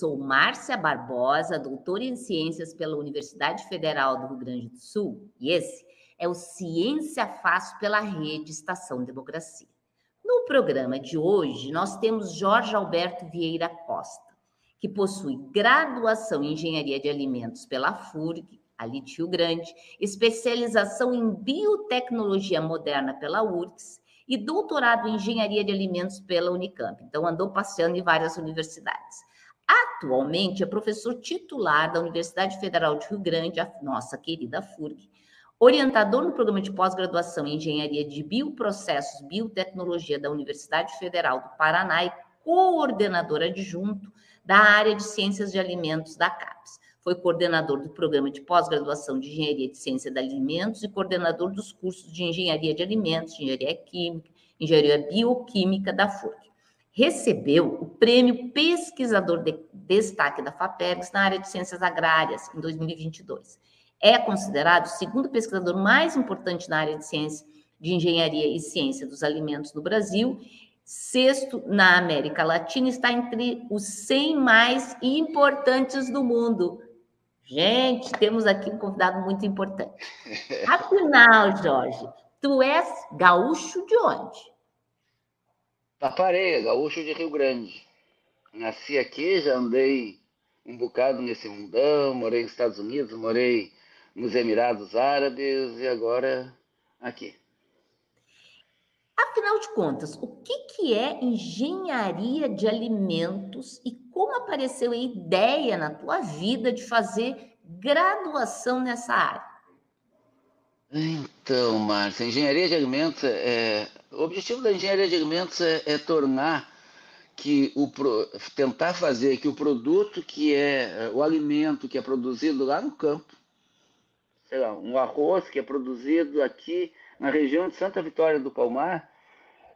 Sou Márcia Barbosa, doutora em Ciências pela Universidade Federal do Rio Grande do Sul, e esse é o Ciência Fácil pela Rede Estação Democracia. No programa de hoje, nós temos Jorge Alberto Vieira Costa, que possui graduação em Engenharia de Alimentos pela FURG, ali de Rio Grande, especialização em Biotecnologia Moderna pela URGS e doutorado em Engenharia de Alimentos pela Unicamp. Então, andou passeando em várias universidades. Atualmente é professor titular da Universidade Federal de Rio Grande, a nossa querida FURG, orientador no programa de pós-graduação em Engenharia de Bioprocessos Biotecnologia da Universidade Federal do Paraná e coordenador adjunto da área de Ciências de Alimentos da CAPES. Foi coordenador do programa de pós-graduação de Engenharia de Ciência de Alimentos e coordenador dos cursos de Engenharia de Alimentos, Engenharia Química, Engenharia Bioquímica da FURG recebeu o prêmio Pesquisador de Destaque da FAPERGS na área de Ciências Agrárias em 2022. É considerado o segundo pesquisador mais importante na área de ciência de engenharia e ciência dos alimentos no Brasil. Sexto na América Latina, está entre os 100 mais importantes do mundo. Gente, temos aqui um convidado muito importante. Afinal, Jorge, tu és gaúcho de onde? Tapareia, gaúcho de Rio Grande. Nasci aqui, já andei um bocado nesse mundão, morei nos Estados Unidos, morei nos Emirados Árabes e agora aqui. Afinal de contas, o que, que é engenharia de alimentos e como apareceu a ideia na tua vida de fazer graduação nessa área? Então, Márcia, engenharia de alimentos é, o objetivo da engenharia de alimentos é, é tornar que o tentar fazer que o produto que é, é o alimento que é produzido lá no campo, sei lá, um arroz que é produzido aqui na região de Santa Vitória do Palmar,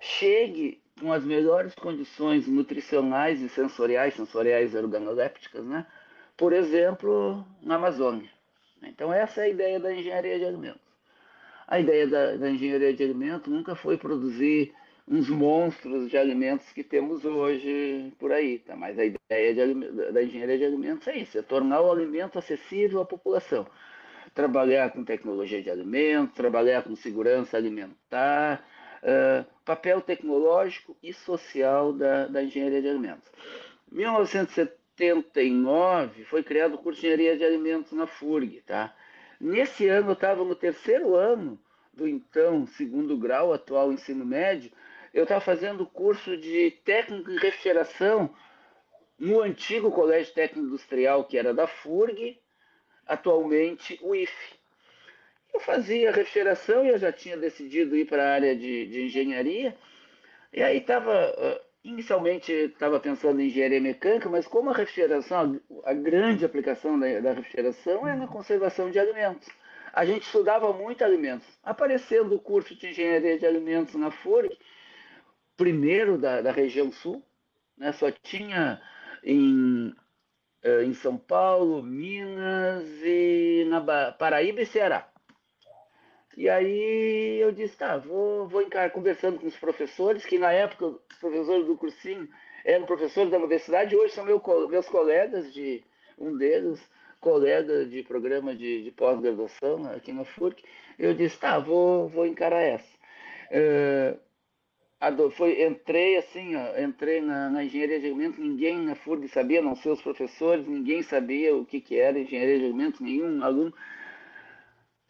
chegue com as melhores condições nutricionais e sensoriais, sensoriais organolépticas, né? Por exemplo, na Amazônia. Então essa é a ideia da engenharia de alimentos. A ideia da, da engenharia de alimentos nunca foi produzir uns monstros de alimentos que temos hoje por aí, tá? Mas a ideia de, da engenharia de alimentos é isso, é tornar o alimento acessível à população. Trabalhar com tecnologia de alimentos, trabalhar com segurança alimentar, uh, papel tecnológico e social da, da engenharia de alimentos. Em 1979 foi criado o curso de engenharia de alimentos na FURG, tá? Nesse ano, eu estava no terceiro ano do então segundo grau, atual ensino médio, eu estava fazendo curso de técnico em refrigeração no antigo Colégio Técnico Industrial, que era da FURG, atualmente o IFE. Eu fazia refrigeração e eu já tinha decidido ir para a área de, de engenharia, e aí estava Inicialmente estava pensando em engenharia mecânica, mas como a refrigeração, a grande aplicação da, da refrigeração é na conservação de alimentos. A gente estudava muito alimentos. Aparecendo o curso de engenharia de alimentos na FURG, primeiro da, da região sul, né? só tinha em, eh, em São Paulo, Minas e na Paraíba e Ceará. E aí eu disse, tá, vou, vou encarar, conversando com os professores, que na época os professores do cursinho eram professores da universidade, hoje são meu, meus colegas de um deles, colega de programa de, de pós-graduação aqui na FURC. Eu disse, tá, vou, vou encarar essa. É, foi, entrei assim, ó, entrei na, na, engenharia de alimentos, ninguém na FURG sabia, não sei os professores, ninguém sabia o que, que era engenharia de alimentos, nenhum aluno.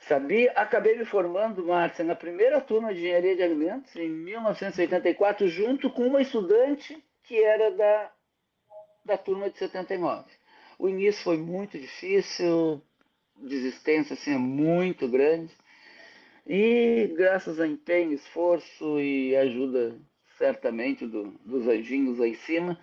Sabia? Acabei me formando, Márcia, na primeira turma de engenharia de alimentos, em 1984, junto com uma estudante que era da, da turma de 79. O início foi muito difícil, desistência assim, muito grande, e graças a empenho, esforço e ajuda, certamente, do, dos anjinhos lá em cima,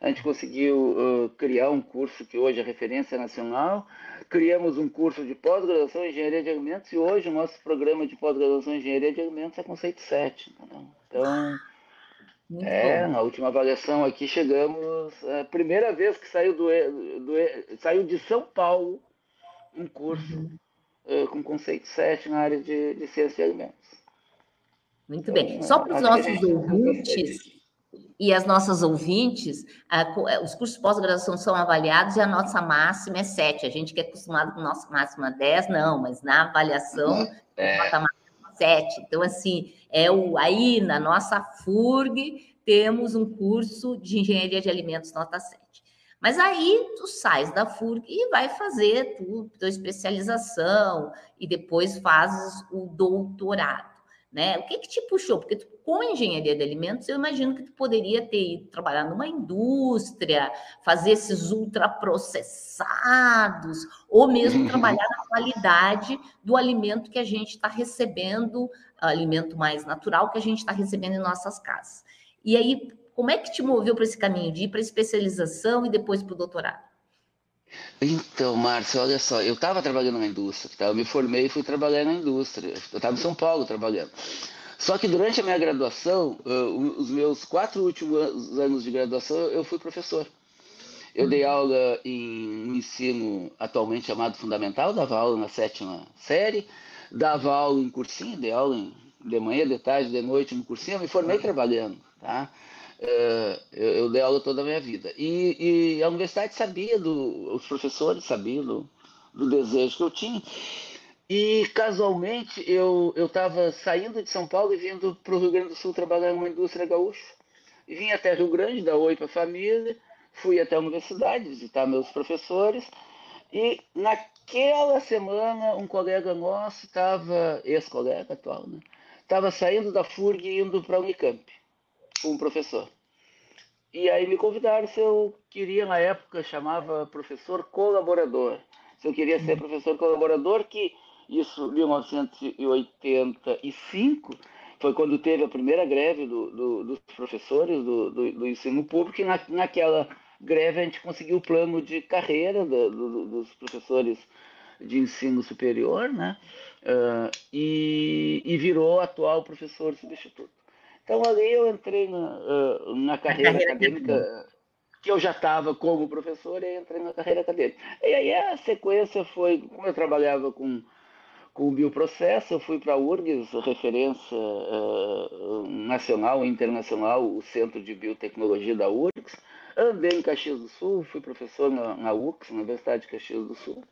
a gente conseguiu uh, criar um curso que hoje é referência nacional, criamos um curso de pós-graduação em engenharia de alimentos e hoje o nosso programa de pós-graduação em engenharia de alimentos é conceito 7. Entendeu? Então, Muito é, bom. na última avaliação aqui chegamos, é a primeira vez que saiu, do, do saiu de São Paulo um curso uhum. uh, com conceito 7 na área de, de ciência de alimentos. Muito então, bem. Só para os nossos ouvintes e as nossas ouvintes, a, os cursos de pós-graduação são avaliados e a nossa máxima é 7. A gente que é acostumado com nossa máxima 10, não, mas na avaliação, é. nota máxima 7. Então, assim, é o, aí na nossa FURG temos um curso de engenharia de alimentos nota 7. Mas aí tu sais da FURG e vai fazer tu, tua especialização e depois fazes o doutorado. Né? O que, que te puxou? Porque tu, com engenharia de alimentos, eu imagino que tu poderia ter ido trabalhar numa indústria, fazer esses ultraprocessados, ou mesmo trabalhar na qualidade do alimento que a gente está recebendo, alimento mais natural que a gente está recebendo em nossas casas. E aí, como é que te moveu para esse caminho de ir para especialização e depois para o doutorado? Então, Márcio, olha só, eu estava trabalhando na indústria, tá? eu me formei e fui trabalhar na indústria. Eu estava em São Paulo trabalhando. Só que durante a minha graduação, uh, os meus quatro últimos anos de graduação, eu fui professor. Eu dei aula em um ensino atualmente chamado fundamental, dava aula na sétima série, dava aula em cursinho, dei aula em, de manhã, de tarde, de noite no cursinho, eu me formei trabalhando, tá? Uh, eu, eu, dei aula toda a minha vida. E, e a universidade sabia, do, os professores sabiam do, do, desejo que eu tinha. E casualmente eu estava saindo de São Paulo e vindo para o Rio Grande do Sul trabalhar numa indústria gaúcha. E vim até Rio Grande, dar oi para a família, fui até a universidade visitar meus professores. E naquela semana, um colega nosso estava, ex-colega atual, né? Estava saindo da FURG e indo para a Unicamp um professor. E aí me convidaram se eu queria, na época, chamava professor colaborador. Se eu queria ser professor colaborador, que isso, 1985, foi quando teve a primeira greve do, do, dos professores do, do, ensino público, e na, naquela greve a gente conseguiu o plano de carreira dos professores de ensino superior, né? Uh, e, e virou atual professor substituto. Então ali eu entrei na, na carreira, carreira acadêmica, que eu já estava como professor, e entrei na carreira acadêmica. E aí a sequência foi, como eu trabalhava com, com o bioprocesso, eu fui para a URGS, referência uh, nacional e internacional, o Centro de Biotecnologia da URGS. Andei em Caxias do Sul, fui professor na, na UX, na Universidade de Caxias do Sul.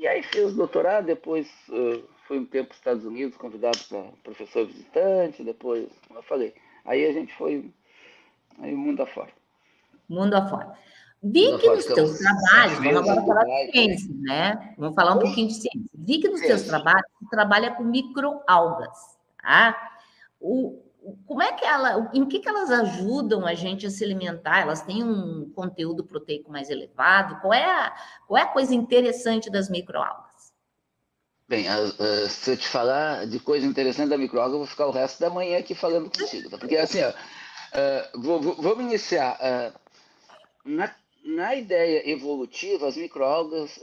E aí fiz doutorado, depois uh, fui um tempo para os Estados Unidos, convidado para professor visitante, depois, como eu falei, aí a gente foi aí mundo afora. Mundo afora. Vi que nos teus trabalhos, vamos agora falar de ciência, né? Vamos falar um pouquinho de ciência. Vi que nos teus trabalhos, você trabalha com microalgas, tá? O, como é que ela, em que, que elas ajudam a gente a se alimentar? Elas têm um conteúdo proteico mais elevado? Qual é a, qual é a coisa interessante das microalgas? Bem, uh, se eu te falar de coisa interessante da microalga, eu vou ficar o resto da manhã aqui falando contigo, tá? Porque assim, ó, vou, vamos iniciar. Na, na ideia evolutiva, as microalgas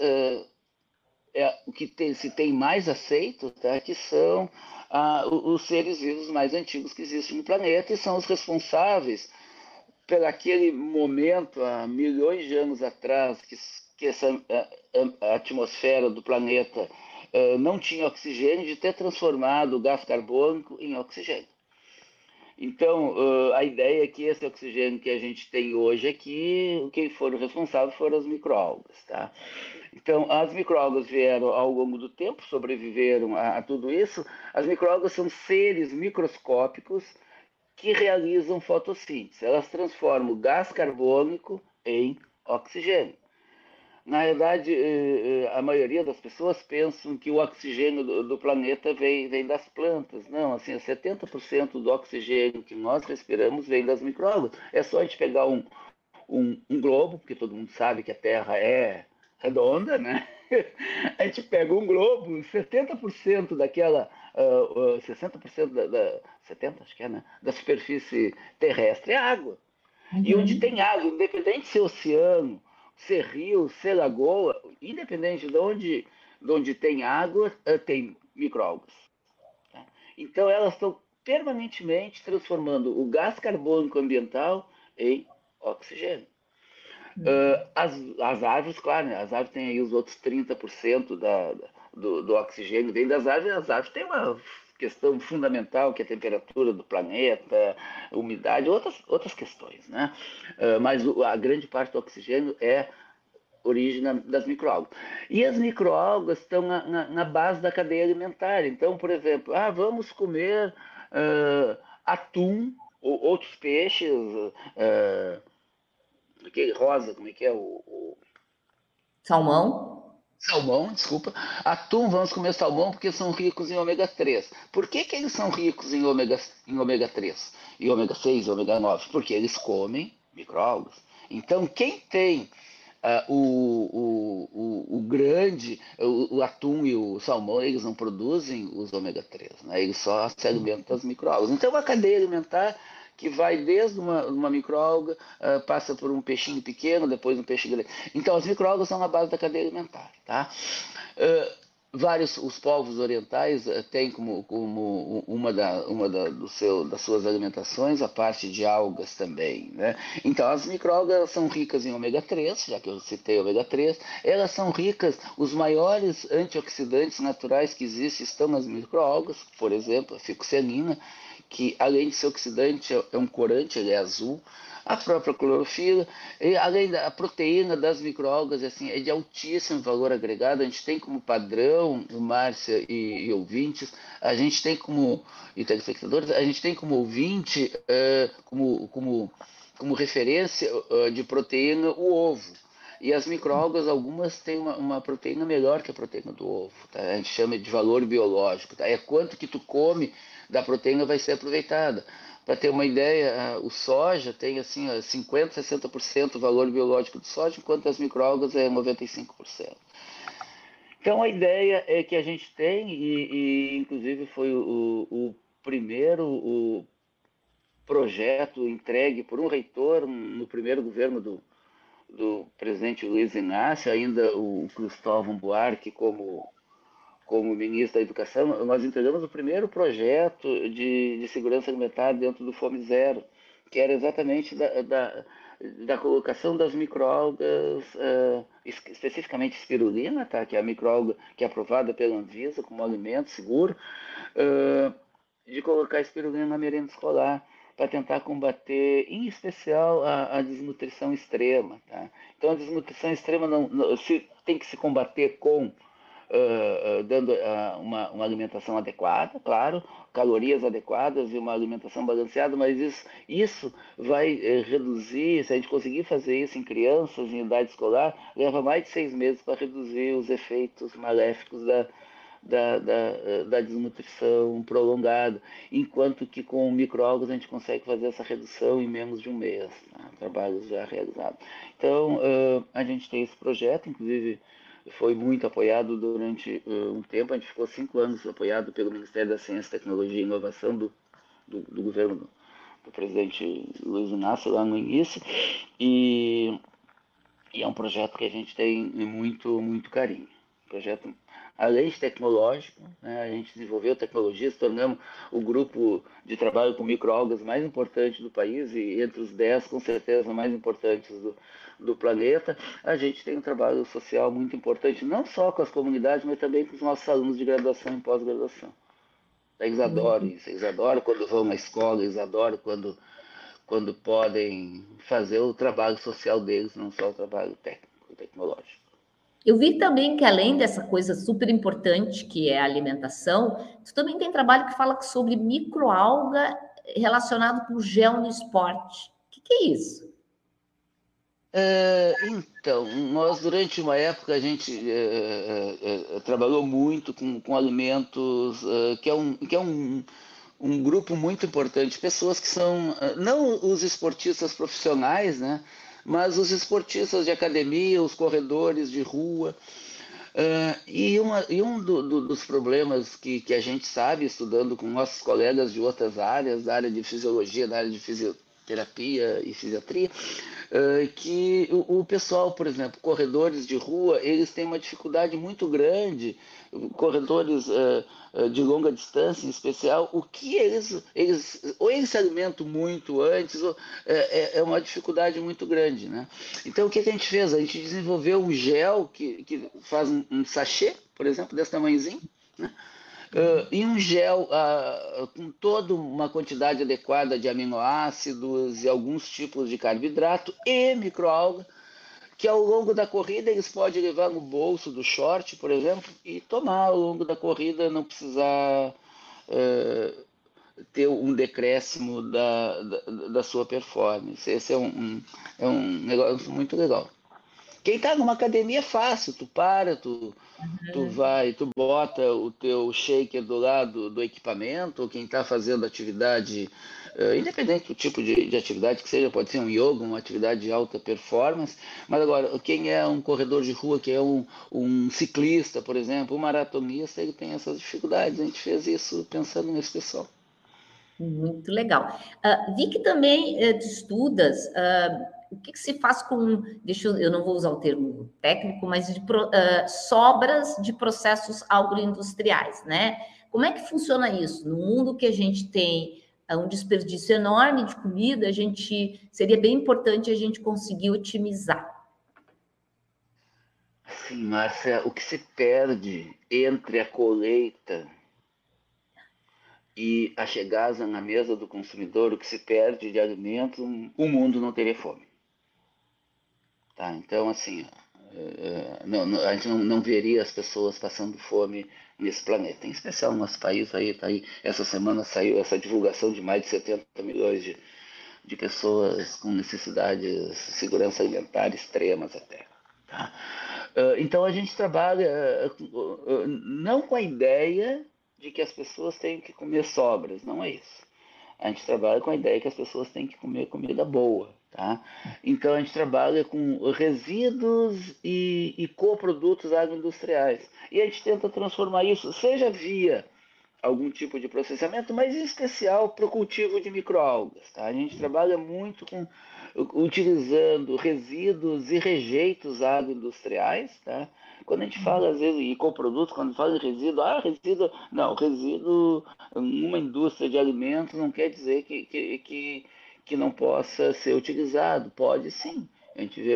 é o que tem, se tem mais aceito, tá? que são ah, os seres vivos mais antigos que existem no planeta e são os responsáveis por aquele momento, há milhões de anos atrás, que, que essa a, a atmosfera do planeta uh, não tinha oxigênio, de ter transformado o gás carbônico em oxigênio. Então, uh, a ideia é que esse oxigênio que a gente tem hoje aqui, quem foram responsáveis foram as microalgas, tá? Então, as microalgas vieram ao longo do tempo, sobreviveram a, a tudo isso. As microalgas são seres microscópicos que realizam fotossíntese. Elas transformam o gás carbônico em oxigênio. Na verdade, eh, eh, a maioria das pessoas pensam que o oxigênio do, planeta vem, vem das plantas. Não, assim, 70% do oxigênio que nós respiramos vem das microalgas. É só a gente pegar um, um, um globo, porque todo mundo sabe que a Terra é redonda, né? A gente pega um globo, 70% daquela, uh, uh, 60% da, da, 70, acho que é, né? Da superfície terrestre é água. Uhum. E onde tem água, independente se é oceano, ser rio, ser lagoa, independente de onde, de onde tem água, eh, tem microalgas. Tá? Então elas estão permanentemente transformando o gás carbônico ambiental em oxigênio. Uh, as, as árvores, claro, né? as árvores têm aí os outros 30% da, do, do oxigênio vem das árvores, as árvores têm uma questão fundamental que é a temperatura do planeta, umidade, outras, outras questões, né? Uh, mas a grande parte do oxigênio é origem das microalgas. E as microalgas estão na, na, na, base da cadeia alimentar. Então, por exemplo, ah, vamos comer uh, atum ou outros peixes, uh, aquele rosa, como é que é o, o... salmão? Salmão, desculpa. Atum, vamos comer salmão porque são ricos em ômega 3. Por que, que eles são ricos em ômega, em ômega 3? E ômega 6 e ômega 9? Porque eles comem microalgas. Então, quem tem uh, o, o, o, o, grande, o, atum e o salmão, eles não produzem os ômega 3, né? eles só se alimentam das microalgas. Então, uma cadeia alimentar que vai desde uma, uma microalga, uh, passa por um peixinho pequeno, depois um peixe grande. Então, as microalgas são a base da cadeia alimentar. Tá? Uh, vários os povos orientais uh, têm como, como uma, da, uma da, do seu, das suas alimentações a parte de algas também. Né? Então, as microalgas são ricas em ômega 3, já que eu citei ômega 3, elas são ricas, os maiores antioxidantes naturais que existem estão nas microalgas, por exemplo, a ficocelina, que além de ser oxidante, é, é um corante, ele é azul, a própria clorofila, e além da proteína das microalgas, assim, é de altíssimo valor agregado, a gente tem como padrão, Márcia e, e ouvintes, a gente tem como, e telespectadores, a gente tem como ouvinte, uh, como, como, como referência uh, de proteína o ovo. E as microalgas, algumas têm uma, uma, proteína melhor que a proteína do ovo. Tá? A gente chama de valor biológico. Tá? É quanto que tu come da proteína vai ser aproveitada. Para ter uma ideia, o soja tem assim 50%, 60% do valor biológico do soja, enquanto as microalgas é 95%. Então a ideia é que a gente tem, e, e inclusive foi o, o primeiro o projeto entregue por um reitor no primeiro governo do, do presidente Luiz Inácio, ainda o Cristóvão Buarque como como ministro da Educação, nós entregamos o primeiro projeto de, de segurança alimentar dentro do Fome Zero, que era exatamente da, da, da colocação das microalgas, uh, especificamente espirulina, tá? que é a microalga que é aprovada pela Anvisa como alimento seguro, uh, de colocar espirulina na merenda escolar para tentar combater, em especial, a, a desnutrição extrema. Tá? Então, a desnutrição extrema não, não se, tem que se combater com uh, dando uh, uma, uma, alimentação adequada, claro, calorias adequadas e uma alimentação balanceada, mas isso, isso vai uh, reduzir, se a gente conseguir fazer isso em crianças em idade escolar, leva mais de seis meses para reduzir os efeitos maléficos da, da, da, da, desnutrição prolongada, enquanto que com microalgas a gente consegue fazer essa redução em menos de um mês, né? trabalhos já realizados. Então, uh, a gente tem esse projeto, inclusive foi muito apoiado durante uh, um tempo, a gente ficou cinco anos apoiado pelo Ministério da Ciência, Tecnologia e Inovação do, do, do governo do, do, presidente Luiz Inácio lá no início, e, e, é um projeto que a gente tem muito, muito carinho. Projeto além de né, a gente desenvolveu tecnologias, tornamos o grupo de trabalho com microalgas mais importante do país e entre os dez, com certeza, mais importantes do, do planeta. A gente tem um trabalho social muito importante, não só com as comunidades, mas também com os nossos alunos de graduação e pós-graduação. Eles adoram isso, eles adoram quando vão na escola, eles adoram quando, quando podem fazer o trabalho social deles, não só o trabalho técnico, tecnológico. Eu vi também que além dessa coisa super importante que é a alimentação, tu também tem trabalho que fala sobre microalga relacionado com gel no esporte. O que, que é isso? É, então, nós durante uma época a gente é, é, trabalhou muito com, com alimentos, que é, um, que é um, um grupo muito importante, pessoas que são, não os esportistas profissionais, né? Mas os esportistas de academia, os corredores de rua. Uh, e, uma, e, um do, do, dos problemas que, que a gente sabe, estudando com nossos colegas de outras áreas, da área de fisiologia, da área de fisioterapia e fisiatria, uh, que o, pessoal, por exemplo, corredores de rua, eles têm uma dificuldade muito grande corredores uh, de longa distância em especial, o que eles, eles ou eles se alimentam muito antes, ou, é, é uma dificuldade muito grande. Né? Então o que, que a gente fez? A gente desenvolveu um gel que, que faz um, um sachê, por exemplo, desse tamanhozinho, né? Uh, e um gel uh, com toda uma quantidade adequada de aminoácidos e alguns tipos de carboidrato e microalga, que ao longo da corrida eles podem levar no bolso do short, por exemplo, e tomar ao longo da corrida, não precisar uh, ter um decréscimo da, da, da, sua performance. Esse é um, um, é um negócio muito legal. Quem está numa academia é fácil, tu para, tu, uhum. tu vai, tu bota o teu shaker do lado do equipamento, ou quem está fazendo atividade, uh, independente do tipo de, de, atividade que seja, pode ser um yoga, uma atividade de alta performance, mas agora, quem é um corredor de rua, que é um, um ciclista, por exemplo, um maratonista, ele tem essas dificuldades. A gente fez isso pensando nesse pessoal. Muito legal. Uh, vi que também uh, tu estudas uh, o que, que, se faz com, deixa eu, eu não vou usar o termo técnico, mas de uh, sobras de processos agroindustriais, né? Como é que funciona isso? No mundo que a gente tem uh, um desperdício enorme de comida, a gente seria bem importante a gente conseguir otimizar. Sim, Márcia, o que se perde entre a colheita e a chegada na mesa do consumidor, o que se perde de alimentos, o mundo não teria fome. Tá? Então, assim, é, não, não, a gente não, não, veria as pessoas passando fome nesse planeta. Em especial no nosso país, aí, tá aí, essa semana saiu essa divulgação de mais de 70 milhões de, de pessoas com necessidades de segurança alimentar extremas até. Tá? É, então a gente trabalha não com a ideia de que as pessoas têm que comer sobras, não é isso. A gente trabalha com a ideia que as pessoas têm que comer comida boa. Tá? Então a gente trabalha com resíduos e, e coprodutos agroindustriais. E a gente tenta transformar isso, seja via algum tipo de processamento, mas em especial para o cultivo de microalgas. Tá? A gente trabalha muito com utilizando resíduos e rejeitos agroindustriais, tá? Quando a gente fala, às vezes, em coprodutos, quando fala de resíduo, ah, resíduo, não, resíduo numa indústria de alimentos não quer dizer que, que, que que não possa ser utilizado? Pode sim. A gente vê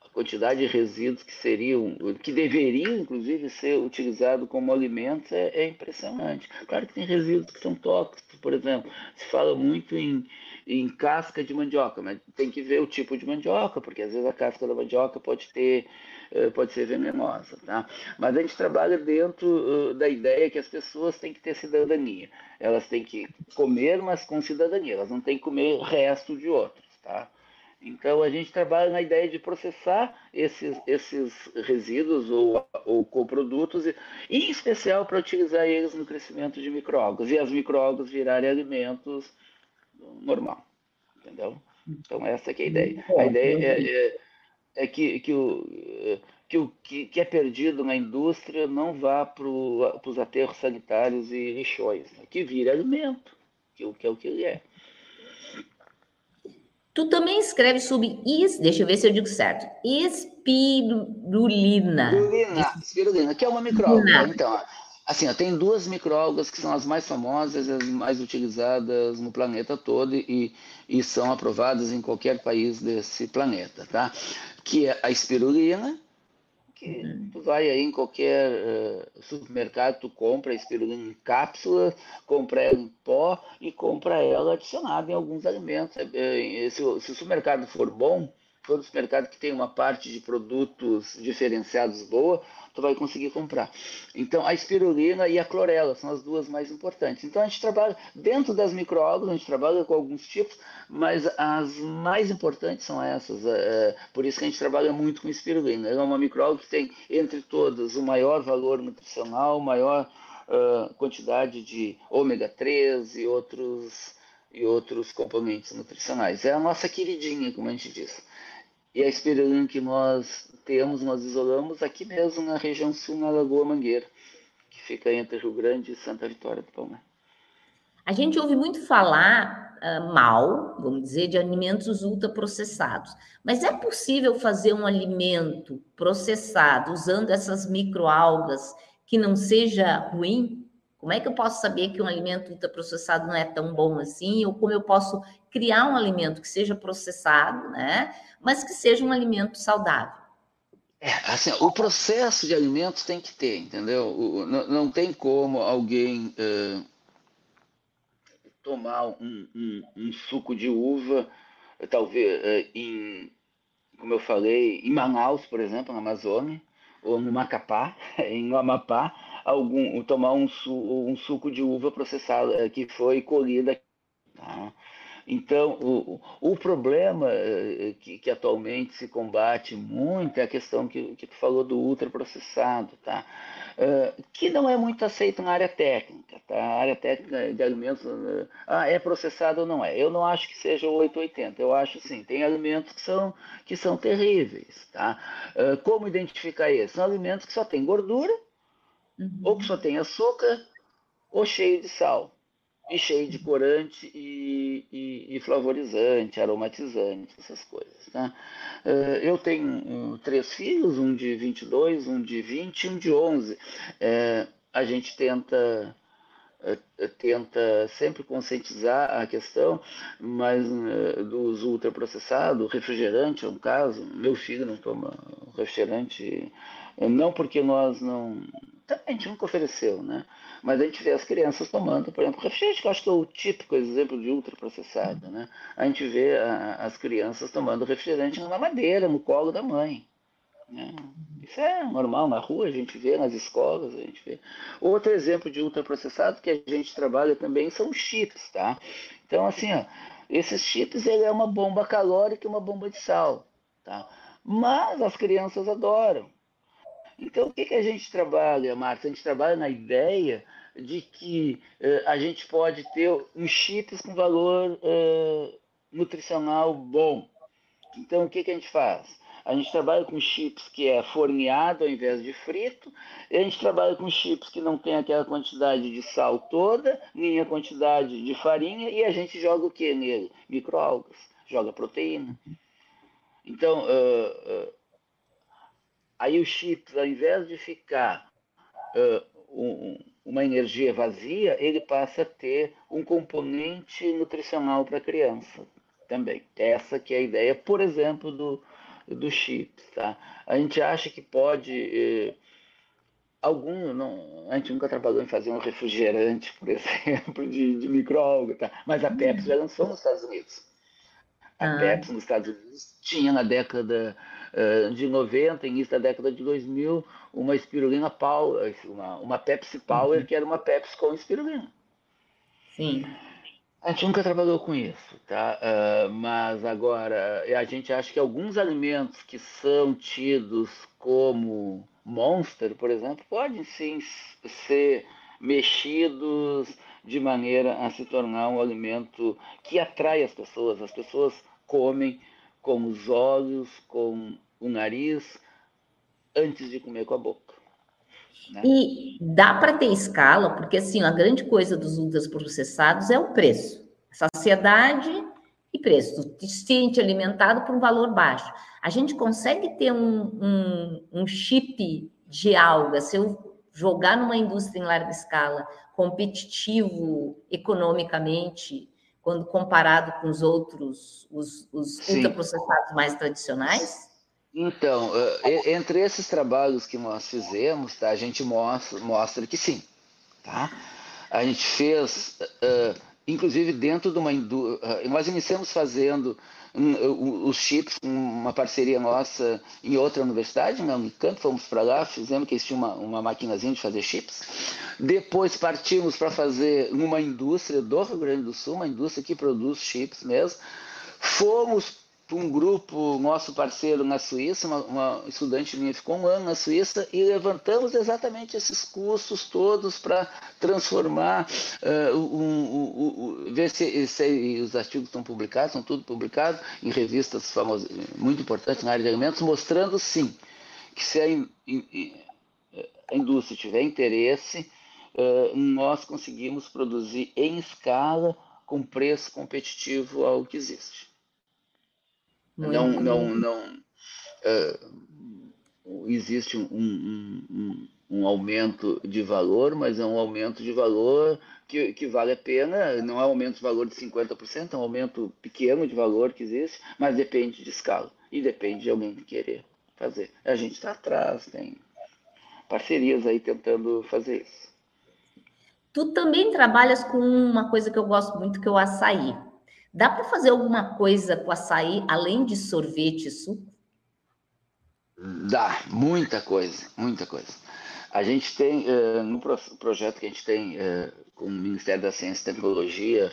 a quantidade de resíduos que seriam, que deveriam inclusive ser utilizados como alimentos é, é impressionante. Claro que tem resíduos que são tóxicos, por exemplo, se fala muito em, em casca de mandioca, mas tem que ver o tipo de mandioca, porque às vezes a casca da mandioca pode ter eh, pode ser venenosa, tá? Mas a gente trabalha dentro uh, da ideia que as pessoas têm que ter cidadania. Elas têm que comer, mas com cidadania. Elas não têm que comer resto de outros, tá? Então a gente trabalha na ideia de processar esses, esses resíduos ou, ou coprodutos, e, em especial para utilizar eles no crescimento de microalgas, e as microalgas virarem alimentos normal, entendeu? Então essa é a ideia. A ideia é, é é que, que, o, que o que, que é perdido na indústria não vá para os aterros sanitários e lixões, né? que vire alimento, que, que é o que ele é. Tu também escreve sobre is, deixa eu ver se eu digo certo, espirulina. Espirulina, espirulina que é uma microalga. Então, assim, ó, tem duas microalgas que são as mais famosas, as mais utilizadas no planeta todo e, e são aprovadas em qualquer país desse planeta, tá? que é a espirulina, que uhum. tu vai aí em qualquer uh, supermercado, tu compra a espirulina em cápsula, compra ela em pó e compra ela adicionada em alguns alimentos. Se, se o supermercado for bom, um supermercado que tem uma parte de produtos diferenciados boa, tu vai conseguir comprar. Então, a espirulina e a clorela são as duas mais importantes. Então, a gente trabalha dentro das microalgas, a gente trabalha com alguns tipos, mas as mais importantes são essas. É, é, por isso que a gente trabalha muito com espirulina. É uma microalga que tem, entre todas, o maior valor nutricional, maior uh, quantidade de ômega 3 e outros, e outros componentes nutricionais. É a nossa queridinha, como a gente diz. E a espirulina que nós temos, nós isolamos aqui mesmo na região sul, na Lagoa Mangueira, que fica entre Rio Grande e Santa Vitória do Palmar. A gente ouve muito falar uh, mal, vamos dizer, de alimentos ultraprocessados. Mas é possível fazer um alimento processado usando essas microalgas que não seja ruim? Como é que eu posso saber que um alimento ultraprocessado não é tão bom assim? Ou como eu posso criar um alimento que seja processado, né? Mas que seja um alimento saudável? É, assim, o processo de alimentos tem que ter, entendeu? O, não, não, tem como alguém uh, tomar um, um, um, suco de uva, talvez uh, em, como eu falei, em Manaus, por exemplo, na Amazônia, ou no Macapá, em Amapá, algum, tomar um, su, um suco de uva processado uh, que foi colhida. Tá? Então, o, o problema eh, que, que, atualmente se combate muito é a questão que, que tu falou do ultraprocessado, tá? Uh, que não é muito aceito na área técnica, tá? A área técnica de alimentos, uh, ah, é processado ou não é? Eu não acho que seja o 880, eu acho sim, tem alimentos que são, que são terríveis, tá? Uh, como identificar isso? São alimentos que só tem gordura, uhum. ou que só tem açúcar, ou cheio de sal e cheio de corante e, e, e, flavorizante, aromatizante, essas coisas. Tá? Eu tenho três filhos, um de 22, um de 20 e um de 11. É, a gente tenta tenta sempre conscientizar a questão, mas dos ultraprocessados, refrigerante é um caso, meu filho não toma refrigerante, não porque nós não a gente nunca ofereceu, né? Mas a gente vê as crianças tomando, por exemplo, refrigerante, que eu acho que é o típico exemplo de ultraprocessado, né? A gente vê a, as crianças tomando refrigerante na madeira, no colo da mãe. Né? Isso é normal na rua, a gente vê nas escolas, a gente vê. Outro exemplo de ultraprocessado que a gente trabalha também são os chips, tá? Então, assim, ó, esses chips ele é uma bomba calórica e uma bomba de sal, tá? Mas as crianças adoram. Então, o que, que a gente trabalha, Marta? A gente trabalha na ideia de que uh, a gente pode ter um chips com valor uh, nutricional bom. Então, o que, que a gente faz? A gente trabalha com chips que é forneado ao invés de frito, a gente trabalha com chips que não tem aquela quantidade de sal toda, nem a quantidade de farinha, e a gente joga o que nele? Microalgas, joga proteína. Então, uh, Aí o chips, ao invés de ficar uh, um, uma energia vazia, ele passa a ter um componente nutricional para a criança também. Essa que é a ideia, por exemplo, do, do chips. Tá? A gente acha que pode. Eh, algum, não, a gente nunca trabalhou em fazer um refrigerante, por exemplo, de, de microalga, tá? mas a Pepsi já lançou nos Estados Unidos. A ah. Pepsi nos Estados Unidos tinha na década de 90, início da década de 2000, uma espirulina Power, uma, uma Pepsi Power, uhum. que era uma Pepsi com espirulina. Sim. A gente nunca trabalhou com isso, tá? Uh, mas agora, a gente acha que alguns alimentos que são tidos como monster, por exemplo, podem sim ser mexidos de maneira a se tornar um alimento que atrai as pessoas. As pessoas comem com os olhos, com o nariz, antes de comer com a boca. Né? E dá para ter escala, porque assim, a grande coisa dos ultraprocessados é o preço. Saciedade e preço. Tu se sente alimentado por um valor baixo. A gente consegue ter um, um, um chip de alga, se eu jogar numa indústria em larga escala, competitivo economicamente, quando comparado com os outros, os, os ultraprocessados mais tradicionais? Então, eh, entre esses trabalhos que nós fizemos, tá, a gente mostra, mostra que sim. Tá? A gente fez, uh, inclusive dentro de uma indústria, uh, nós iniciamos fazendo os chips, uma parceria nossa em outra universidade, na Unicamp, fomos para lá, fizemos que eles tinham uma, uma maquinazinha de fazer chips. Depois partimos para fazer numa indústria do Rio Grande do Sul, uma indústria que produz chips mesmo. Fomos para um grupo, nosso parceiro na Suíça, uma, uma, estudante minha ficou um ano na Suíça e levantamos exatamente esses custos todos para transformar, uh, um, um, um, ver se, se, os artigos estão publicados, estão tudo publicados em revistas famosas, muito importantes na área de alimentos, mostrando sim que se a, in, in, a indústria tiver interesse, uh, nós conseguimos produzir em escala com preço competitivo ao que existe. Muito não, não, não uh, existe um, um, um, um, aumento de valor, mas é um aumento de valor que, que vale a pena. Não é um aumento de valor de 50%, é um aumento pequeno de valor que existe, mas depende de escala e depende de alguém querer fazer. A gente está atrás, tem parcerias aí tentando fazer isso. Tu também trabalhas com uma coisa que eu gosto muito, que é o açaí. Dá para fazer alguma coisa com açaí além de sorvete e suco? Dá, muita coisa, muita coisa. A gente tem, uh, no projeto que a gente tem uh, com o Ministério da Ciência e Tecnologia,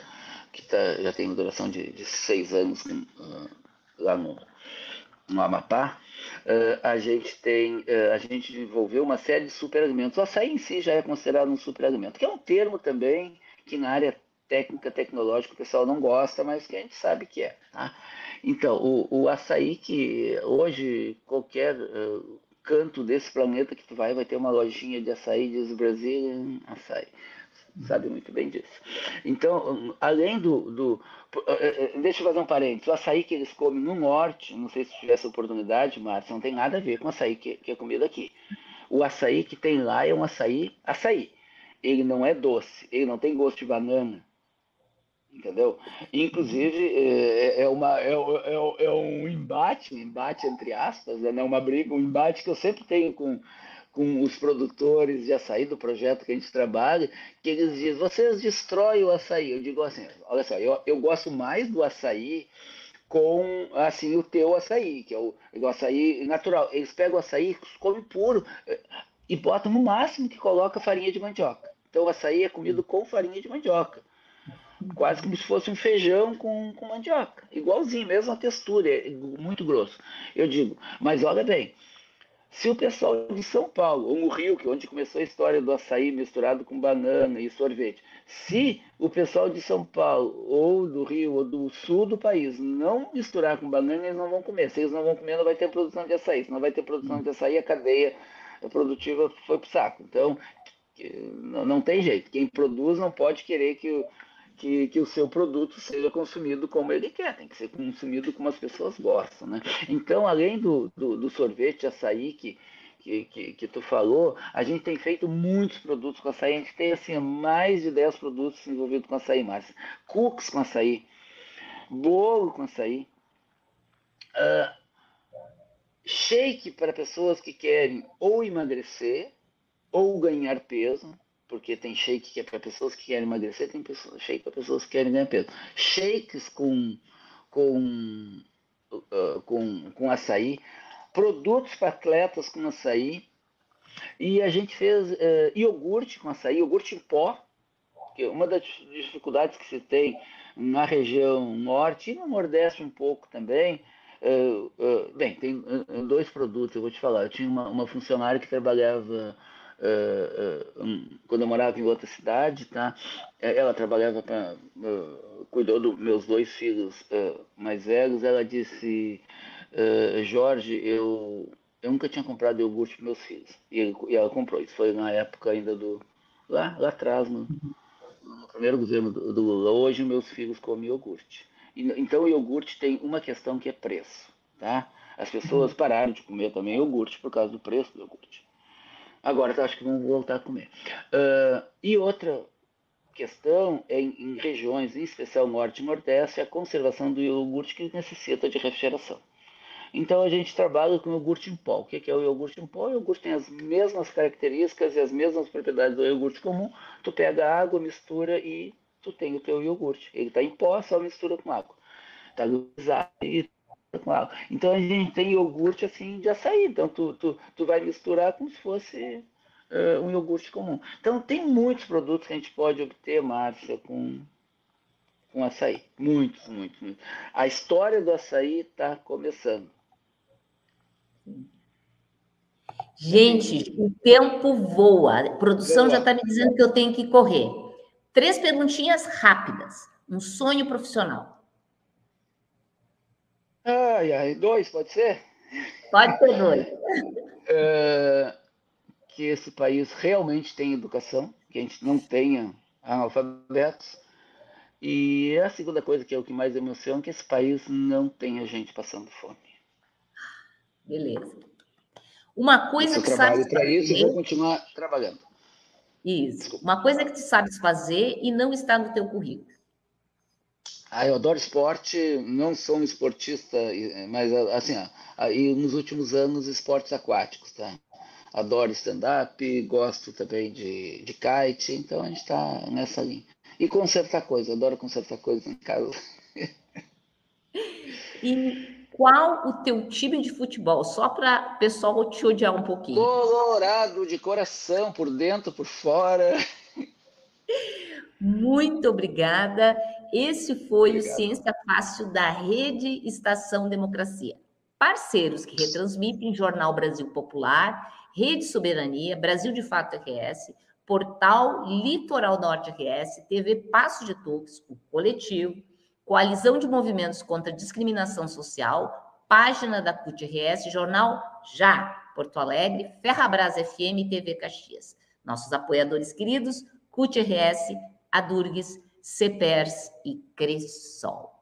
que tá, já tem uma duração de, de seis anos uh, lá no, no Amapá, a gente tem, a gente desenvolveu uma série de superalimentos. O açaí em si já é considerado um superalimento, que é um termo também que na área técnica, tecnológica, o pessoal não gosta, mas que a gente sabe que é. Tá? Então, o, o açaí que hoje qualquer uh, canto desse planeta que tu vai, vai ter uma lojinha de açaí, diz Brazilian açaí. Sabe muito bem disso. Então, além do. do eh, eh, deixa eu fazer um parênteses. O açaí que eles comem no norte, não sei se tivesse oportunidade, Márcio, não tem nada a ver com o açaí que, que é comido aqui. O açaí que tem lá é um açaí, açaí. Ele não é doce, ele não tem gosto de banana, entendeu? Inclusive, é, é, uma, é, é, é, um embate, um embate entre aspas, né? uma briga, um embate que eu sempre tenho com, com os produtores de açaí do projeto que a gente trabalha, que eles dizem, vocês destroem o açaí. Eu digo assim, olha só, eu, eu gosto mais do açaí com assim o teu açaí, que é o, o açaí natural. Eles pegam o açaí, comem puro eh, e botam no máximo que coloca farinha de mandioca. Então o açaí é comido com farinha de mandioca quase como se fosse um feijão com, com mandioca. Igualzinho, mesma textura, é muito grosso. Eu digo, mas olha bem, se o pessoal de São Paulo, ou no Rio, que é onde começou a história do açaí misturado com banana e sorvete, se o pessoal de São Paulo, ou do Rio, ou do sul do país, não misturar com banana, eles não vão comer. Se eles não vão comer, não vai ter produção de açaí. Se não vai ter produção de açaí, a cadeia produtiva foi para o saco. Então, não tem jeito. Quem produz não pode querer que que, que o seu produto seja consumido como ele quer, tem que ser consumido como as pessoas gostam. Né? Então, além do, do, do sorvete açaí que, que, que, que, tu falou, a gente tem feito muitos produtos com açaí, a gente tem assim, mais de 10 produtos desenvolvidos com açaí, Márcia. Cookies com açaí, bolo com açaí, uh, shake para pessoas que querem ou emagrecer ou ganhar peso, porque tem shake que é para pessoas que querem emagrecer, tem shake para pessoas que querem ganhar peso. Shakes com, com, uh, com, com açaí, produtos para atletas com açaí, e a gente fez uh, iogurte com açaí, iogurte em pó, que é uma das dificuldades que se tem na região norte e no nordeste um pouco também, Uh, uh, bem, tem uh, dois produtos, eu vou te falar. Eu tinha uma, uma funcionária que trabalhava uh, uh, quando eu morava em outra cidade, tá? É, ela trabalhava para cuidou dos meus dois filhos mais velhos. Ela disse, Jorge, eu eu nunca tinha comprado iogurte para meus filhos e, ele, e, ela comprou. Isso foi na época ainda do lá lá atrás no, no primeiro governo do, do Lula. Hoje meus filhos comem iogurte. E, então o iogurte tem uma questão que é preço, tá? As pessoas pararam de comer também iogurte por causa do preço do iogurte. Agora acho que vão voltar a comer. Uh, e outra questão é em, em, regiões, em especial norte e nordeste, a conservação do iogurte que necessita de refrigeração. Então a gente trabalha com iogurte em pó. O que é o iogurte em pó? O iogurte tem as mesmas características e as mesmas propriedades do iogurte comum. Tu pega água, mistura e tu tem o teu iogurte. Ele está em pó, só mistura com água. Está e com água. Então a gente tem iogurte assim de açaí. Então tu, tu, tu vai misturar como se fosse uh, um iogurte comum. Então tem muitos produtos que a gente pode obter, Márcia, com, com açaí. Muitos, muitos, muitos. A história do açaí está começando. Gente, o tempo voa. A produção já está me dizendo que eu tenho que correr. Três perguntinhas rápidas. Um sonho profissional. Ai, ai, dois, pode ser? Pode ser dois. É, que esse país realmente tenha educação, que a gente não tenha analfabetos. E a segunda coisa, que é o que mais emociona, que esse país não tenha gente passando fome. Beleza. Uma coisa eu que trabalho para isso e vou continuar trabalhando. Isso. Uma coisa que tu sabes fazer e não está no teu currículo. Ah, eu adoro esporte, não sou um esportista, mas assim, aí nos últimos anos esportes aquáticos, tá? Adoro stand-up, gosto também de, de kite, então a gente está nessa linha. E consertar coisa, adoro consertar coisas em casa. E qual o teu time de futebol? Só para o pessoal te odiar um pouquinho. Colorado de coração, por dentro, por fora. Muito obrigada. Esse foi Obrigado. o Ciência Fácil da Rede Estação Democracia. Parceiros que retransmitem Jornal Brasil Popular, Rede Soberania, Brasil de Fato RS, Portal Litoral Norte RS, TV Passo de Toques, o Coletivo, Coalizão de Movimentos contra a Discriminação Social, página da CUT RS, Jornal Já, Porto Alegre, Ferrabras FM e TV Caxias. Nossos apoiadores queridos, CUT RS, Adurgues, CEPERS e Cressol.